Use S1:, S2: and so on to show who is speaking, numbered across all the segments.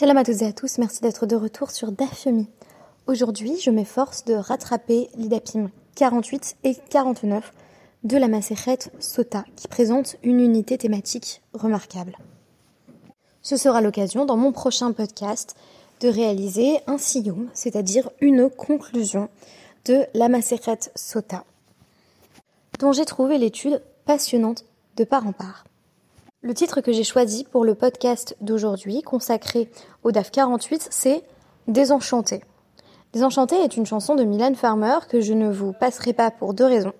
S1: Shalom à toutes et à tous, merci d'être de retour sur Dafyomi. Aujourd'hui, je m'efforce de rattraper l'idapim 48 et 49 de la Masechet Sota, qui présente une unité thématique remarquable. Ce sera l'occasion, dans mon prochain podcast, de réaliser un siyum, c'est-à-dire une conclusion de la Masechet Sota, dont j'ai trouvé l'étude passionnante de part en part. Le titre que j'ai choisi pour le podcast d'aujourd'hui, consacré au DAF 48, c'est Désenchanté. Désenchanté est une chanson de Mylène Farmer que je ne vous passerai pas pour deux raisons.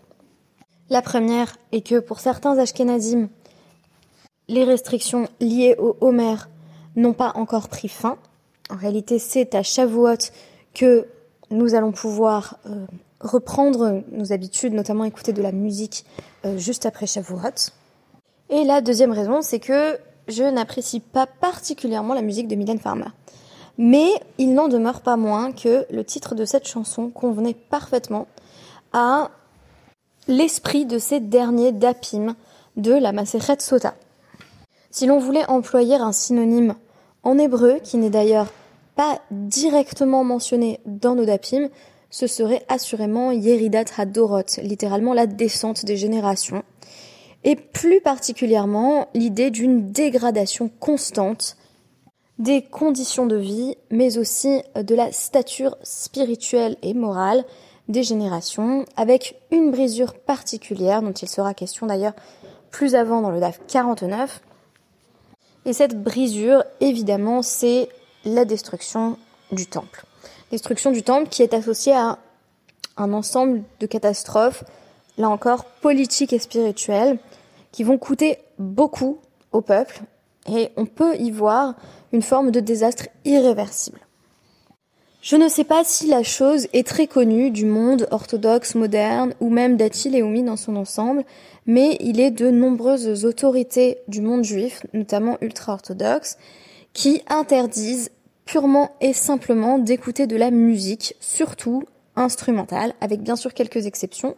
S1: La première est que pour certains Ashkenazim, les restrictions liées au Homer n'ont pas encore pris fin. En réalité, c'est à Shavuot que nous allons pouvoir euh, reprendre nos habitudes, notamment écouter de la musique euh, juste après Shavuot. Et la deuxième raison, c'est que je n'apprécie pas particulièrement la musique de Mylène Farmer. Mais il n'en demeure pas moins que le titre de cette chanson convenait parfaitement à l'esprit de ces derniers dapim de la Maseret Sota. Si l'on voulait employer un synonyme en hébreu, qui n'est d'ailleurs pas directement mentionné dans nos dapim, ce serait assurément Yeridat Hadorot, littéralement la descente des générations et plus particulièrement l'idée d'une dégradation constante des conditions de vie, mais aussi de la stature spirituelle et morale des générations, avec une brisure particulière dont il sera question d'ailleurs plus avant dans le DAF 49. Et cette brisure, évidemment, c'est la destruction du temple. Destruction du temple qui est associée à un ensemble de catastrophes là encore, politiques et spirituelles, qui vont coûter beaucoup au peuple, et on peut y voir une forme de désastre irréversible. Je ne sais pas si la chose est très connue du monde orthodoxe moderne ou même d'Atil et Oumi dans son ensemble, mais il est de nombreuses autorités du monde juif, notamment ultra-orthodoxes, qui interdisent purement et simplement d'écouter de la musique, surtout instrumentale, avec bien sûr quelques exceptions,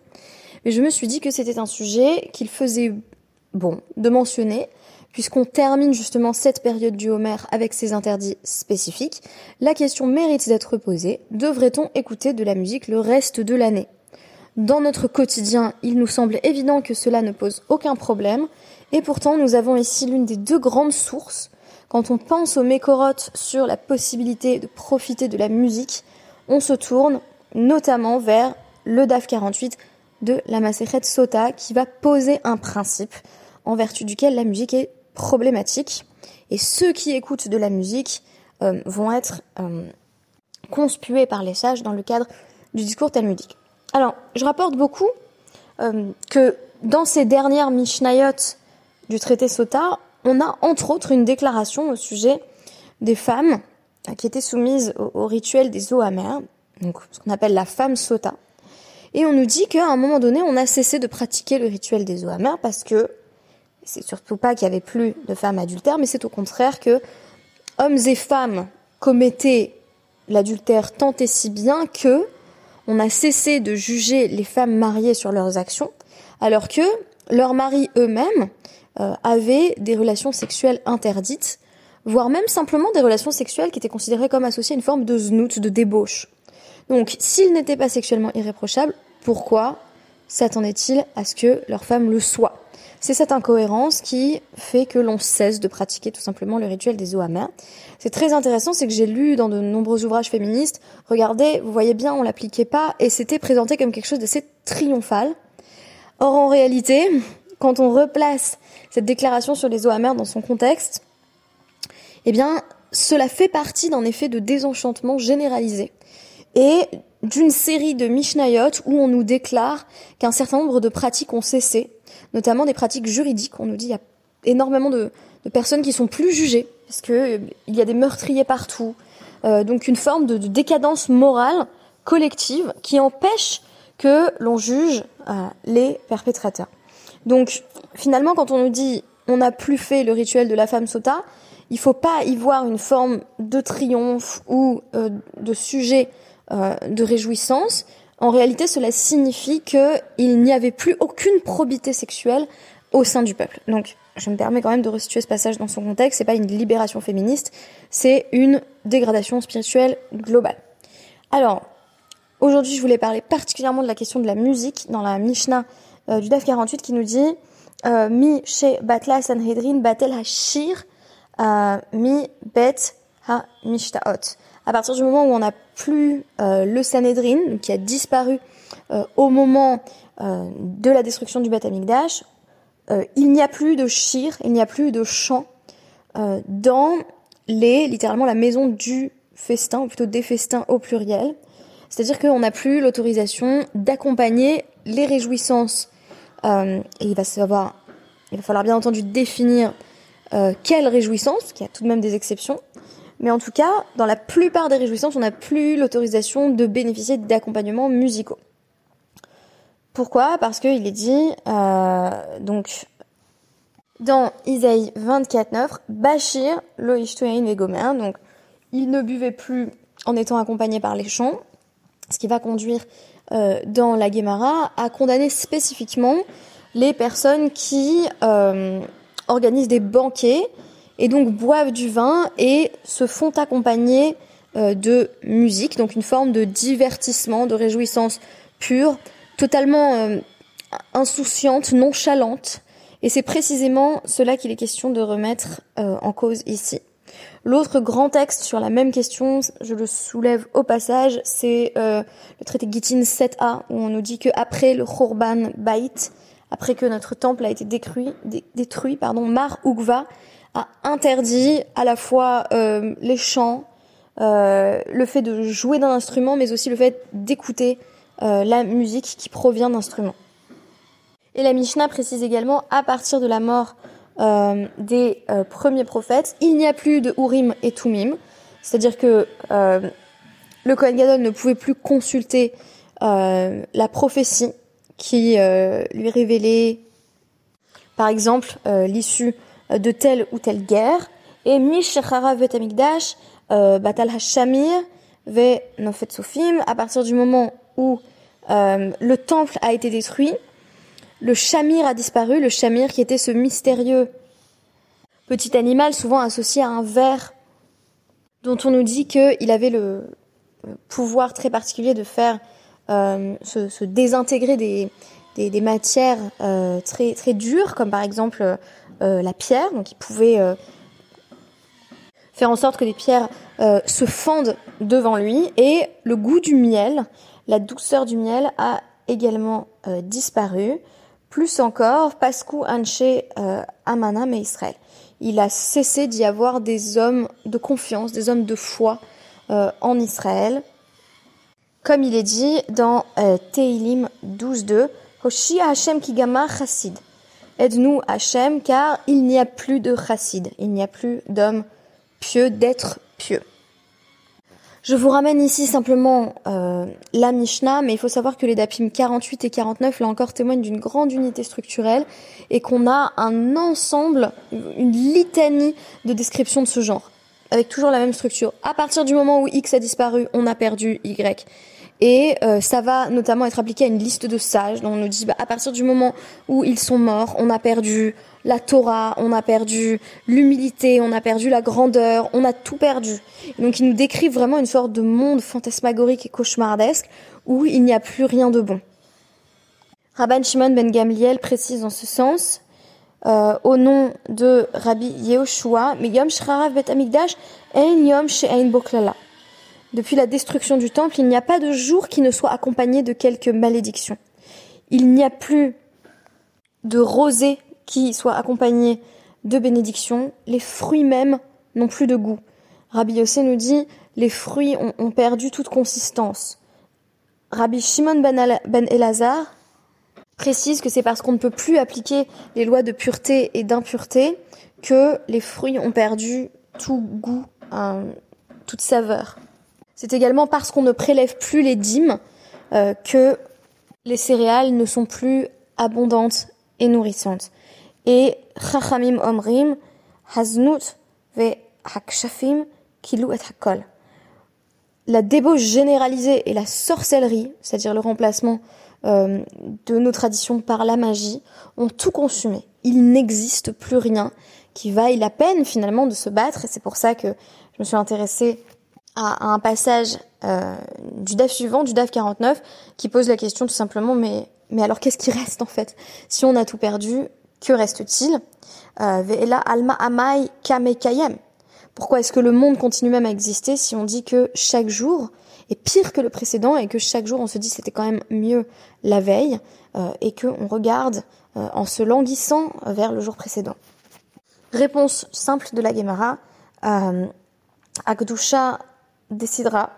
S1: mais je me suis dit que c'était un sujet qu'il faisait bon de mentionner, puisqu'on termine justement cette période du Homer avec ses interdits spécifiques. La question mérite d'être posée, devrait-on écouter de la musique le reste de l'année? Dans notre quotidien, il nous semble évident que cela ne pose aucun problème, et pourtant nous avons ici l'une des deux grandes sources. Quand on pense aux mécorotes sur la possibilité de profiter de la musique, on se tourne notamment vers le DAF 48 de la Maseret Sota qui va poser un principe en vertu duquel la musique est problématique et ceux qui écoutent de la musique euh, vont être euh, conspués par les sages dans le cadre du discours talmudique. Alors, je rapporte beaucoup euh, que dans ces dernières Mishnayot du traité Sota, on a entre autres une déclaration au sujet des femmes qui étaient soumises au, rituel des eaux donc ce qu'on appelle la femme Sota. Et on nous dit qu'à un moment donné, on a cessé de pratiquer le rituel des eaux parce que c'est surtout pas qu'il y avait plus de femmes adultères, mais c'est au contraire que hommes et femmes commettaient l'adultère tant et si bien que on a cessé de juger les femmes mariées sur leurs actions, alors que leurs maris eux-mêmes euh, avaient des relations sexuelles interdites, voire même simplement des relations sexuelles qui étaient considérées comme associées à une forme de znout, de débauche. Donc, s'ils n'étaient pas sexuellement irréprochables, pourquoi s'attendait-il à ce que leur femme le soit? C'est cette incohérence qui fait que l'on cesse de pratiquer tout simplement le rituel des eaux. C'est très intéressant, c'est que j'ai lu dans de nombreux ouvrages féministes, regardez, vous voyez bien, on l'appliquait pas, et c'était présenté comme quelque chose d'assez triomphal. Or, en réalité, quand on replace cette déclaration sur les eaux amères dans son contexte, eh bien, cela fait partie d'un effet de désenchantement généralisé et d'une série de Mishnayot où on nous déclare qu'un certain nombre de pratiques ont cessé, notamment des pratiques juridiques. On nous dit qu'il y a énormément de, personnes qui sont plus jugées parce que euh, il y a des meurtriers partout. Euh, donc une forme de, décadence morale collective qui empêche que l'on juge euh, les perpétrateurs. Donc finalement, quand on nous dit on n'a plus fait le rituel de la femme sota, il faut pas y voir une forme de triomphe ou de sujet de réjouissance, en réalité, cela signifie qu'il n'y avait plus aucune probité sexuelle au sein du peuple. Donc, je me permets quand même de resituer ce passage dans son contexte, c'est pas une libération féministe, c'est une dégradation spirituelle globale. Alors, aujourd'hui, je voulais parler particulièrement de la question de la musique dans la Mishnah euh, du DAF 48 qui nous dit euh, Mi she batla sanhedrin batel hashir euh, mi bet ha mishtaot. À partir du moment où on n'a plus le Sanhedrin, qui a disparu au moment de la destruction du Beth Amikdash, il n'y a plus de shir, il n'y a plus de chant dans les, littéralement la maison du festin, ou plutôt des festins au pluriel. C'est-à-dire qu'on n'a plus l'autorisation d'accompagner les réjouissances. Euh, et il va falloir bien entendu définir euh, quelle réjouissance, qu'il y a tout de même des exceptions. Mais en tout cas, dans la plupart des réjouissances, on n'a plus l'autorisation de bénéficier d'accompagnements musicaux. Pourquoi? Parce qu'il est dit, euh, donc, dans Isaïe 24.9, Bachir, lo et Gomer, donc, il ne buvait plus en étant accompagné par les chants, ce qui va conduire euh, dans la Guémara à condamner spécifiquement les personnes qui euh, organisent des banquets et donc boivent du vin et se font accompagner euh, de musique, donc une forme de divertissement, de réjouissance pure, totalement insouciante, nonchalante. Et c'est précisément cela qu'il est question de remettre en cause ici. L'autre grand texte sur la même question, je le soulève au passage, c'est euh, le traité Gittin 7a, où on nous dit que après le Khorban Bait, après que notre temple a été détruit, détruit pardon, Mar Ugva a interdit à la fois euh, les chants, euh, le fait de jouer d'un instrument, mais aussi le fait d'écouter la musique qui provient d'instruments. Et la Mishnah précise également, à partir de la mort euh, des euh, premiers prophètes, il n'y a plus de Urim et Tumim, c'est-à-dire que euh, le Kohen Gadol ne pouvait plus consulter la prophétie qui lui révélait, par exemple, l'issue de telle ou telle guerre. Et Mishachara Vetamikdash, Batal Hashamir, Ve Sofim, à partir du moment où le temple a été détruit, le chamir a disparu, le chamir qui était ce mystérieux petit animal souvent associé à un ver dont on nous dit qu'il avait le pouvoir très particulier de faire euh, se, désintégrer des, des, matières euh, très, très dures, comme par exemple euh, la pierre, donc il pouvait faire en sorte que les pierres se fendent devant lui, et le goût du miel, la douceur du miel a également disparu. Plus encore, Pascou Anche euh, Amana mais Israël. Il a cessé d'y avoir des hommes de confiance, des hommes de foi euh, en Israël. Comme il est dit dans euh, Teilim 12.2, Hoshia Hashem Kigama Chassid. Aide-nous Hashem car il n'y a plus de chassid, il n'y a plus d'hommes pieux, d'êtres pieux. Je vous ramène ici simplement euh, la Mishnah, mais il faut savoir que les Dapim 48 et 49, là encore, témoignent d'une grande unité structurelle et qu'on a un ensemble, une litanie de descriptions de ce genre, avec toujours la même structure. À partir du moment où X a disparu, on a perdu Y. Et euh, ça va notamment être appliqué à une liste de sages. dont on nous dit, bah, à partir du moment où ils sont morts, on a perdu la Torah, on a perdu l'humilité, on a perdu la grandeur, on a tout perdu. donc il nous décrit vraiment une sorte de monde fantasmagorique et cauchemardesque où il n'y a plus rien de bon. Rabban Shimon ben Gamliel précise en ce sens, euh, au nom de Rabbi Yehoshua, mais Yom Bet Amigdash, En Yom She'ain Boklala. Depuis la destruction du temple, il n'y a pas de jour qui ne soit accompagné de quelques malédictions. Il n'y a plus de rosée qui soit accompagné de bénédictions. Les fruits même n'ont plus de goût. Rabbi Yossé nous dit les fruits ont, perdu toute consistance. Rabbi Shimon ben, ben Elazar précise que c'est parce qu'on ne peut plus appliquer les lois de pureté et d'impureté que les fruits ont perdu tout goût, toute saveur. C'est également parce qu'on ne prélève plus les dîmes euh, que les céréales ne sont plus abondantes et nourrissantes. Et Chachamim Omrim, Haznut ve Hakshafim, Kilu et Hakol. La débauche généralisée et la sorcellerie, c'est-à-dire le remplacement euh, de nos traditions par la magie, ont tout consumé. il n'existe plus rien qui vaille la peine finalement de se battre. Et c'est pour ça que je me suis intéressée à, un passage euh, du DAF suivant, du DAF 49, qui pose la question tout simplement, mais, mais alors qu'est-ce qui reste en fait? Si on a tout perdu, que reste-t-il? Euh, Ve'ela alma amai kayem. Pourquoi est-ce que le monde continue même à exister si on dit que chaque jour est pire que le précédent et que chaque jour on se dit c'était quand même mieux la veille euh, et que on regarde euh, en se languissant vers le jour précédent? Réponse simple de la Gemara. Euh, Akdusha décidera.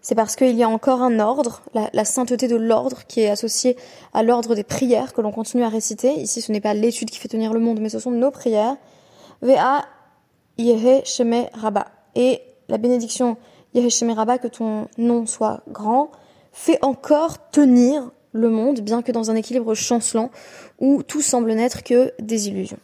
S1: C'est parce qu'il y a encore un ordre, la, sainteté de l'ordre qui est associée à l'ordre des prières que l'on continue à réciter. Ici, ce n'est pas l'étude qui fait tenir le monde, mais ce sont nos prières. Vea Yehe Sheme Rabba. Et la bénédiction Yehe Sheme Rabba, que ton nom soit grand, fait encore tenir le monde, bien que dans un équilibre chancelant où tout semble n'être que des illusions.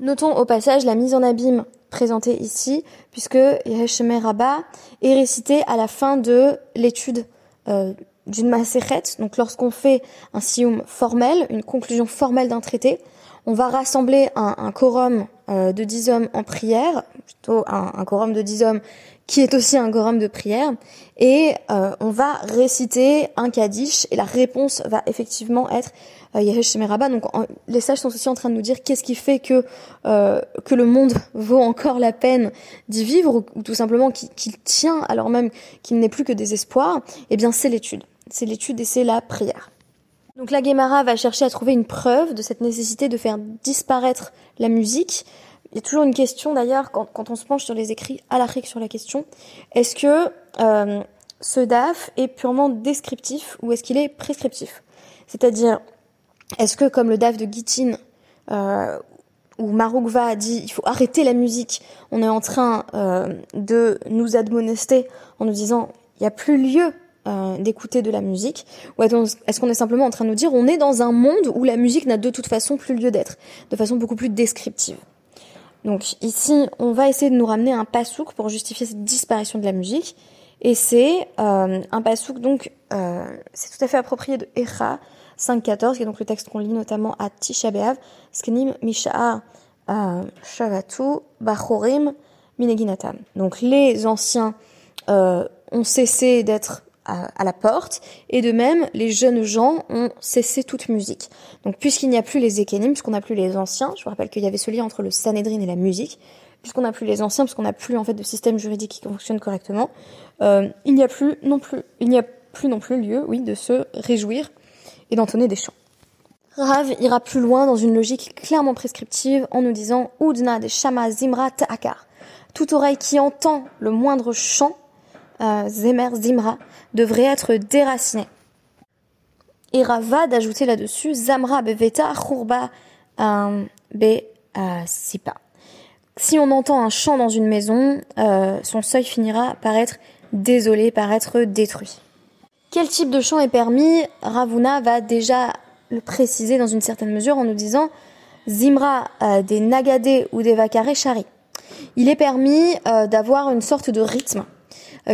S1: Notons au passage la mise en abîme présentée ici, puisque Yehesheme Rabba est récité à la fin de l'étude euh, d'une Maseret. Donc lorsqu'on fait un sioum formel, une conclusion formelle d'un traité, on va rassembler un, un quorum euh, de dix hommes en prière, plutôt un, un, quorum de dix hommes qui est aussi un quorum de prière, et euh, on va réciter un kaddish, et la réponse va effectivement être euh, Donc les sages sont aussi en train de nous dire qu'est-ce qui fait que euh, que le monde vaut encore la peine d'y vivre, ou, tout simplement qu'il tient alors même qu'il n'est plus que des espoirs. Eh bien, c'est l'étude, c'est l'étude et c'est la prière. Donc la Guémara va chercher à trouver une preuve de cette nécessité de faire disparaître la musique. Il y a toujours une question d'ailleurs quand, on se penche sur les écrits à sur la question. Est-ce que euh, ce DAF est purement descriptif ou est-ce qu'il est prescriptif? C'est-à-dire, est-ce que comme le DAF de Gitin euh, où Maroukva a dit il faut arrêter la musique, on est en train euh, de nous admonester en nous disant il n'y a plus lieu euh, d'écouter de la musique Ou est-ce qu'on est simplement en train de nous dire on est dans un monde où la musique n'a de toute façon plus lieu d'être, de façon beaucoup plus descriptive Donc ici, on va essayer de nous ramener un pasouk pour justifier cette disparition de la musique. Et c'est euh, un pasouk, donc euh, c'est tout à fait approprié de Echa 5.14, qui est donc le texte qu'on lit notamment à Tisha B'Av, Skenim Misha'a Shavatu Bachorim Mineginatam. Donc les anciens ont cessé d'être à, la porte, et de même, les jeunes gens ont cessé toute musique. Donc, puisqu'il n'y a plus les ékénimes, puisqu'on n'a plus les anciens, je vous rappelle qu'il y avait ce lien entre le Sanhedrin et la musique, puisqu'on n'a plus les anciens, puisqu'on n'a plus en fait de système juridique qui fonctionne correctement, euh, il n'y a plus non plus, il n'y a plus non plus lieu, oui, de se réjouir et d'entonner des chants. Rav ira plus loin dans une logique clairement prescriptive en nous disant Udna de Shama Zimra Ta'akar. Toute oreille qui entend le moindre chant Zemer Zimra devrait être déraciné. Et Rava d'ajouter là-dessus Zamra beveta churba euh, be sipa. Si on entend un chant dans une maison, euh, son seuil finira par être désolé, par être détruit. Quel type de chant est permis? Ravuna va déjà le préciser dans une certaine mesure en nous disant Zimra des nagadés ou des vacarés chari. Il est permis d'avoir une sorte de rythme euh,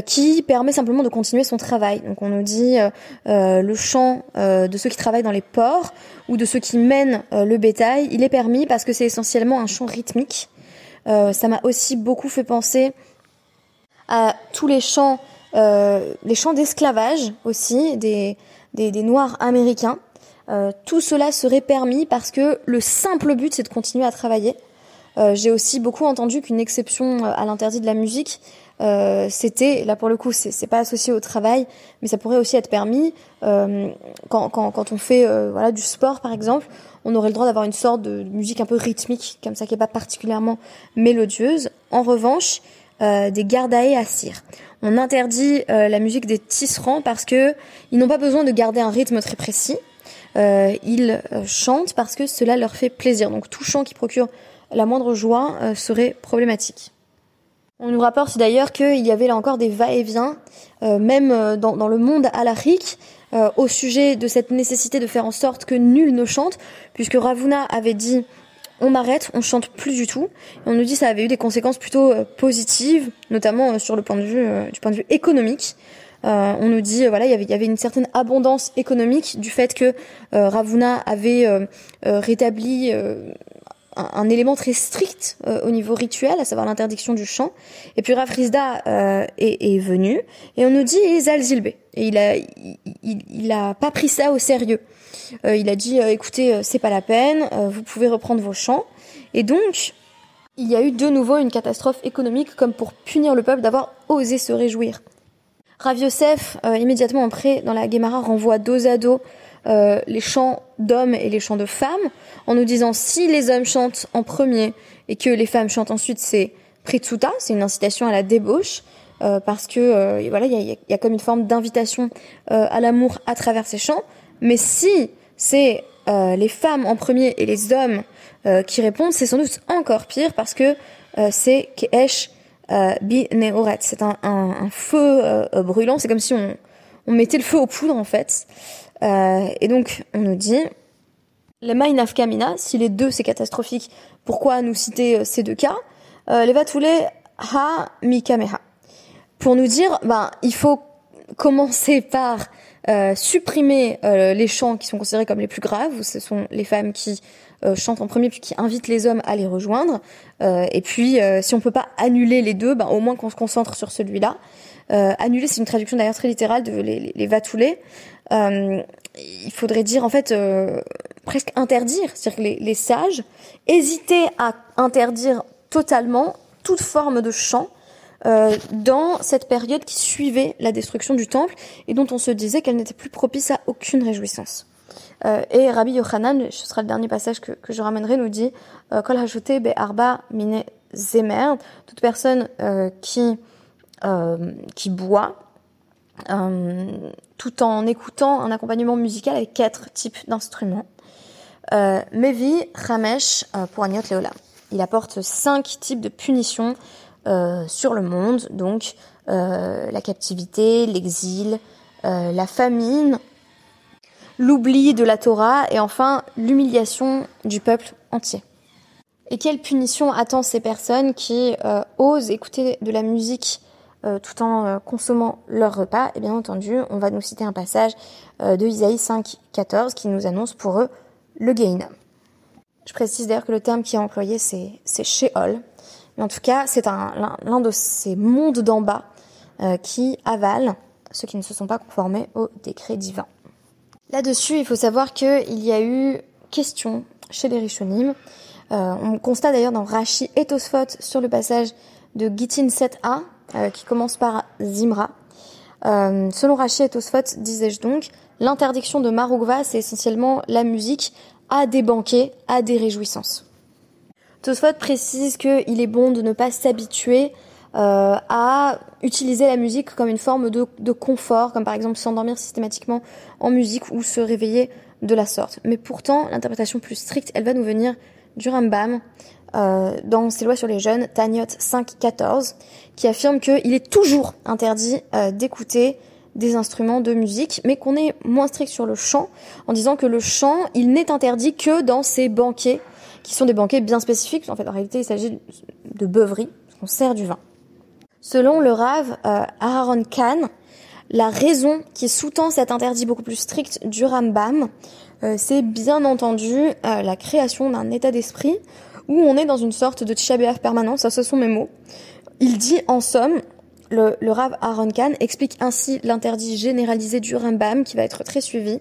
S1: qui permet simplement de continuer son travail. Donc on nous dit euh, euh, le chant de ceux qui travaillent dans les ports ou de ceux qui mènent le bétail, il est permis parce que c'est essentiellement un chant rythmique. ça m'a aussi beaucoup fait penser à tous les chants, les chants d'esclavage aussi des, des, des, Noirs américains. tout cela serait permis parce que le simple but c'est de continuer à travailler. J'ai aussi beaucoup entendu qu'une exception à l'interdit de la musique euh, c'était là pour le coup c'est pas associé au travail mais ça pourrait aussi être permis. Euh, quand, quand, quand on fait euh, voilà du sport par exemple on aurait le droit d'avoir une sorte de musique un peu rythmique comme ça qui est pas particulièrement mélodieuse. En revanche des gardae à cire. On interdit la musique des tisserands parce que ils n'ont pas besoin de garder un rythme très précis. Ils chantent parce que cela leur fait plaisir. Donc tout chant qui procure la moindre joie serait problématique on nous rapporte d'ailleurs qu'il y avait là encore des va-et-vient, euh, même euh, dans, le monde alarique, euh, au sujet de cette nécessité de faire en sorte que nul ne chante, puisque Ravuna avait dit on arrête, on chante plus du tout. On nous dit ça avait eu des conséquences plutôt positives, notamment sur le point de vue du point de vue économique. on nous dit voilà il y avait, y avait une certaine abondance économique du fait que Ravuna avait rétabli un, élément très strict au niveau rituel, à savoir l'interdiction du chant. Et puis Rav est, est, venu et on nous dit Zal Zilbe. Et il a, il, il, a pas pris ça au sérieux. il a dit écoutez, c'est pas la peine, vous pouvez reprendre vos chants. Et donc, il y a eu de nouveau une catastrophe économique comme pour punir le peuple d'avoir osé se réjouir. Rav Yosef, euh, immédiatement après, dans la Gemara, renvoie dos à dos euh, les chants d'hommes et les chants de femmes, en nous disant si les hommes chantent en premier et que les femmes chantent ensuite, c'est Pritsuta, c'est une incitation à la débauche, euh, parce que voilà, il y a, comme une forme d'invitation à l'amour à travers ces chants. Mais si c'est les femmes en premier et les hommes qui répondent, c'est sans doute encore pire parce que c'est Keesh euh, c'est un, un, feu euh, brûlant. C'est comme si on, on, mettait le feu aux poudres en fait. Euh, et donc on nous dit les Mainaf Kamina, si les deux c'est catastrophique, pourquoi nous citer ces deux cas? Les Vatulé Ha Mikameha. Pour nous dire, ben il faut commencer par supprimer les chants qui sont considérés comme les plus graves. Ce sont les femmes qui euh, chante en premier puis qui invite les hommes à les rejoindre. Euh, et puis, euh, si on peut pas annuler les deux, ben, au moins qu'on se concentre sur celui-là. annuler, c'est une traduction d'ailleurs très littérale de les, les, les. Il faudrait dire en fait presque interdire, c'est-à-dire que les, sages hésitaient à interdire totalement toute forme de chant euh, dans cette période qui suivait la destruction du temple et dont on se disait qu'elle n'était plus propice à aucune réjouissance. Euh, et Rabbi Yochanan, ce sera le dernier passage que, que je ramènerai, nous dit euh, Kol be arba mine zemer, toute personne euh, qui qui boit tout en écoutant un accompagnement musical avec quatre types d'instruments. Mevi Ramesh pour Agnot Leola. Il apporte cinq types de punitions sur le monde, donc la captivité, l'exil, la famine, l'oubli de la Torah et enfin l'humiliation du peuple entier. Et quelle punition attend ces personnes qui euh, osent écouter de la musique euh, tout en euh, consommant leur repas Et bien entendu, on va nous citer un passage de Isaïe 5, 14 qui nous annonce pour eux le Gehinnom. Je précise d'ailleurs que le terme qui est employé, c'est, c'est Sheol. Mais en tout cas, c'est un, l'un de ces mondes d'en bas qui avalent ceux qui ne se sont pas conformés au décret divin. Là-dessus, il faut savoir qu'il y a eu question chez les Rishonim. Euh, on constate d'ailleurs dans Rashi et Tosfot sur le passage de Gitin 7a, euh, qui commence par Zimra. Euh, selon Rashi et Tosfot, disais-je donc, l'interdiction de Marugva, c'est essentiellement la musique à des banquets, à des réjouissances. Tosfot précise qu'il est bon de ne pas s'habituer euh, à utiliser la musique comme une forme de, de confort, comme par exemple s'endormir systématiquement en musique ou se réveiller de la sorte. Mais pourtant, l'interprétation plus stricte, elle va nous venir du Rambam euh, dans ses lois sur les jeunes, Taniot 5.14, qui affirme qu'il est toujours interdit euh, d'écouter des instruments de musique, mais qu'on est moins strict sur le chant, en disant que le chant, il n'est interdit que dans ces banquets, qui sont des banquets bien spécifiques. En fait, en réalité, il s'agit de beuveries, parce qu'on sert du vin. Selon le Rav euh, Aharon Khan, la raison qui sous-tend cet interdit beaucoup plus strict du Rambam, euh, c'est bien entendu euh, la création d'un état d'esprit où on est dans une sorte de tisha permanent, ça ce sont mes mots. Il dit en somme, le, le Rav Aaron Khan explique ainsi l'interdit généralisé du Rambam qui va être très suivi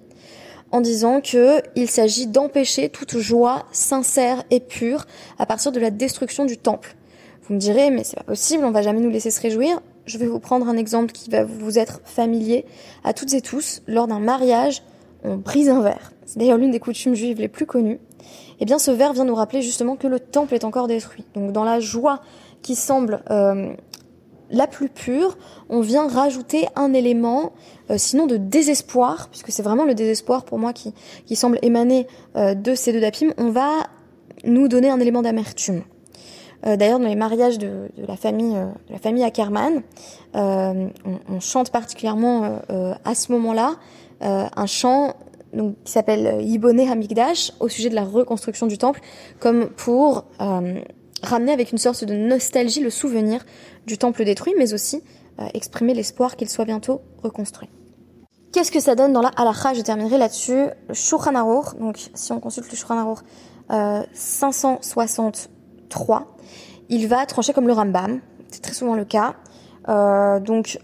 S1: en disant que il s'agit d'empêcher toute joie sincère et pure à partir de la destruction du temple. Vous me direz, mais c'est pas possible, on va jamais nous laisser se réjouir. Je vais vous prendre un exemple qui va vous être familier à toutes et tous. Lors d'un mariage, on brise un verre. C'est d'ailleurs l'une des coutumes juives les plus connues. Eh bien, ce verre vient nous rappeler justement que le temple est encore détruit. Donc, dans la joie qui semble euh, la plus pure, on vient rajouter un élément, euh, sinon de désespoir, puisque c'est vraiment le désespoir pour moi qui, qui semble émaner euh, de ces deux dapim. On va nous donner un élément d'amertume. Euh, d'ailleurs, dans les mariages de, la famille, euh, la famille Ackerman, euh, on, chante particulièrement à ce moment-là un chant donc, qui s'appelle Yibone Hamikdash au sujet de la reconstruction du temple, comme pour ramener avec une sorte de nostalgie le souvenir du temple détruit, mais aussi exprimer l'espoir qu'il soit bientôt reconstruit. Qu'est-ce que ça donne dans la halakha Je terminerai là-dessus. Le donc si on consulte le Shulchan 563, il va trancher comme le Rambam. C'est très souvent le cas. donc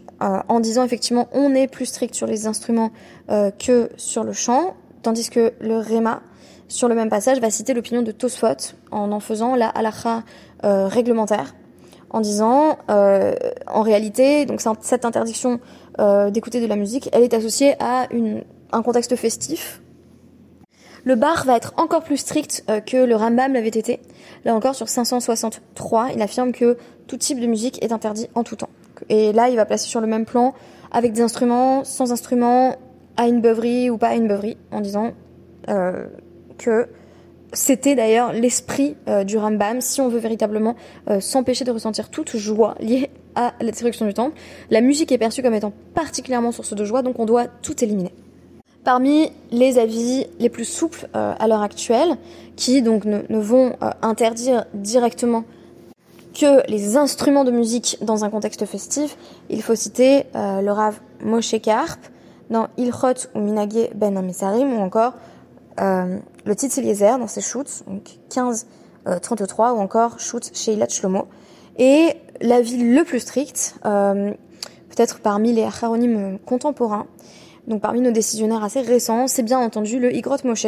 S1: en disant effectivement on est plus strict sur les instruments que sur le chant, tandis que le Réma sur le même passage, va citer l'opinion de Tosfot en en faisant la halakha euh, réglementaire, en disant, euh, en réalité, donc cette interdiction euh, d'écouter de la musique, elle est associée à un contexte festif. Le bar va être encore plus strict que le Rambam l'avait été. Là encore, sur 563, il affirme que tout type de musique est interdit en tout temps. Et là, il va placer sur le même plan avec des instruments, sans instruments, à une beuverie ou pas à une beuverie, en disant euh, que c'était d'ailleurs l'esprit euh, du Rambam, si on veut véritablement euh, s'empêcher de ressentir toute joie liée à la destruction du temple. La musique est perçue comme étant particulièrement source de joie, donc on doit tout éliminer. Parmi les avis les plus souples euh, à l'heure actuelle, qui donc ne, ne vont interdire directement que les instruments de musique dans un contexte festif, il faut citer le Rav Moshe Karp dans Ilchot ou Minagé Ben Amisarim ou encore euh, le titre Eliezer dans ses shoots, donc 15 33 euh, ou encore shoot chez Ilat Shlomo. Et la ville le plus strict, euh, peut-être parmi les acharonymes contemporains, donc parmi nos décisionnaires assez récents, c'est bien entendu le Igrot Moshe,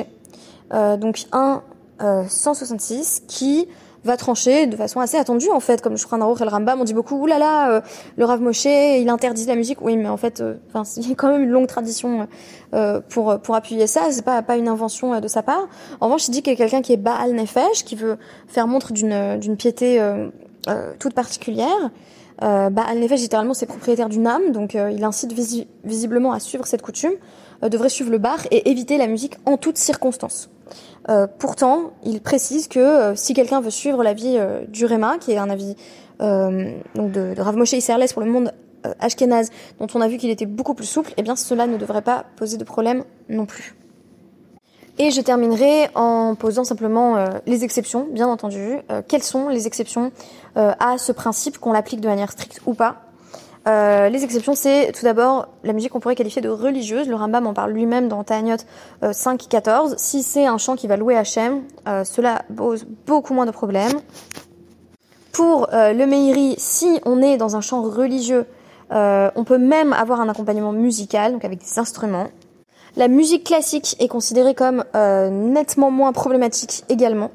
S1: donc un 166 qui va trancher de façon assez attendue en fait comme je crois et le Rambam on dit beaucoup oulala euh, le Rav Moshe il interdit la musique. Oui mais en fait euh, enfin il y a quand même une longue tradition euh, pour pour appuyer ça. C'est pas pas une invention de sa part. En revanche il dit qu'il y a quelqu'un qui est Baal Nefesh qui veut faire montre d'une d'une piété toute particulière. Euh, Baal Nefesh littéralement c'est propriétaire d'une âme donc il incite visiblement à suivre cette coutume devrait suivre le bar et éviter la musique en toutes circonstances euh, pourtant, il précise que euh, si quelqu'un veut suivre l'avis euh, du Réma, qui est un avis donc de, de Rav Moshe pour le monde ashkénaze, dont on a vu qu'il était beaucoup plus souple, eh bien cela ne devrait pas poser de problème non plus. Et je terminerai en posant simplement les exceptions, bien entendu. quelles sont les exceptions à ce principe, qu'on l'applique de manière stricte ou pas? Euh, les exceptions, c'est tout d'abord la musique qu'on pourrait qualifier de religieuse. Le Rambam en parle lui-même dans Ta'aniot 5.14. Si c'est un chant qui va louer Hachem, euh, cela pose beaucoup moins de problèmes. Pour euh, le Meiri, si on est dans un chant religieux, on peut même avoir un accompagnement musical, donc avec des instruments. La musique classique est considérée comme nettement moins problématique également.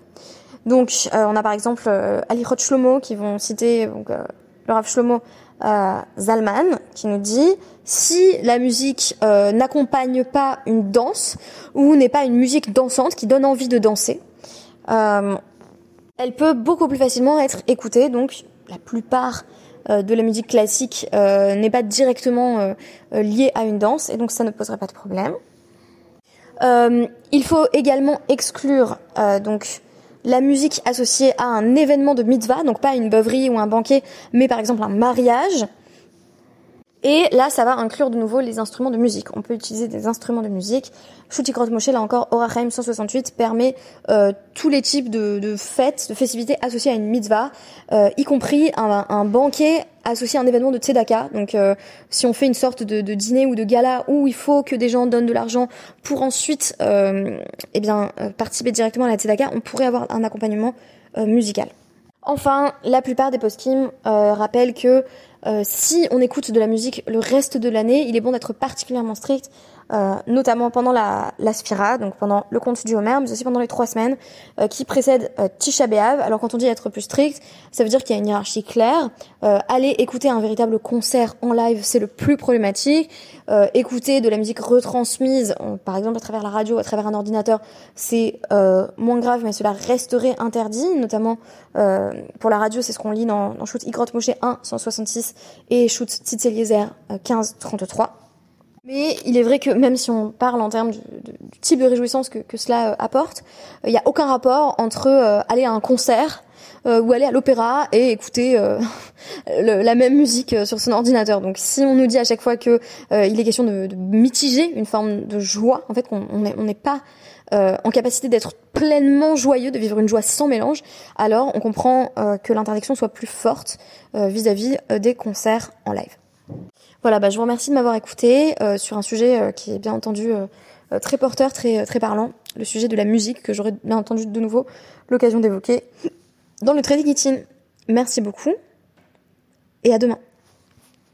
S1: Donc, on a par exemple Ali Shlomo qui vont citer donc, le Rav Shlomo euh, Zalman qui nous dit si la musique euh, n'accompagne pas une danse ou n'est pas une musique dansante qui donne envie de danser, euh, elle peut beaucoup plus facilement être écoutée. Donc la plupart de la musique classique n'est pas directement liée à une danse et donc ça ne poserait pas de problème. il faut également exclure donc la musique associée à un événement de mitzvah, donc pas une beuverie ou un banquet, mais par exemple un mariage. Et là, ça va inclure de nouveau les instruments de musique. On peut utiliser des instruments de musique. Shutikrot Moshe, là encore, Orachaim 168 permet euh, tous les types de, fêtes, de festivités associées à une mitzvah, euh, y compris un, banquet associé à un événement de tzedaka. Donc, euh, si on fait une sorte de, dîner ou de gala où il faut que des gens donnent de l'argent pour ensuite, eh bien, participer directement à la tzedaka, on pourrait avoir un accompagnement musical. Enfin, la plupart des post-kim rappellent que euh, si on écoute de la musique le reste de l'année, il est bon d'être particulièrement strict, euh, notamment pendant la, la spira, donc pendant le compte du Homer, mais aussi pendant les trois semaines euh, qui précèdent Tisha B'Av. Alors quand on dit être plus strict, ça veut dire qu'il y a une hiérarchie claire. aller écouter un véritable concert en live, c'est le plus problématique. écouter de la musique retransmise, par exemple à travers la radio, à travers un ordinateur, c'est moins grave, mais cela resterait interdit, notamment pour la radio, c'est ce qu'on lit dans, dans Shoot Igrot Moshe 1, 166 et shoot Tzitz Eliezer 15-33. Mais il est vrai que même si on parle en termes du, type de réjouissance que, cela euh, apporte, euh, il n'y a aucun rapport entre euh, aller à un concert ou aller à l'opéra et écouter la même musique sur son ordinateur. Donc si on nous dit à chaque fois que il est question de, mitiger une forme de joie, en fait qu'on n'est pas en capacité d'être pleinement joyeux, de vivre une joie sans mélange, alors on comprend que l'interdiction soit plus forte vis-à-vis des concerts en live. Voilà, bah, je vous remercie de m'avoir écouté sur un sujet qui est bien entendu très porteur, très, parlant, le sujet de la musique que j'aurais bien entendu de nouveau l'occasion d'évoquer dans le Trading Meeting. Merci beaucoup et à demain.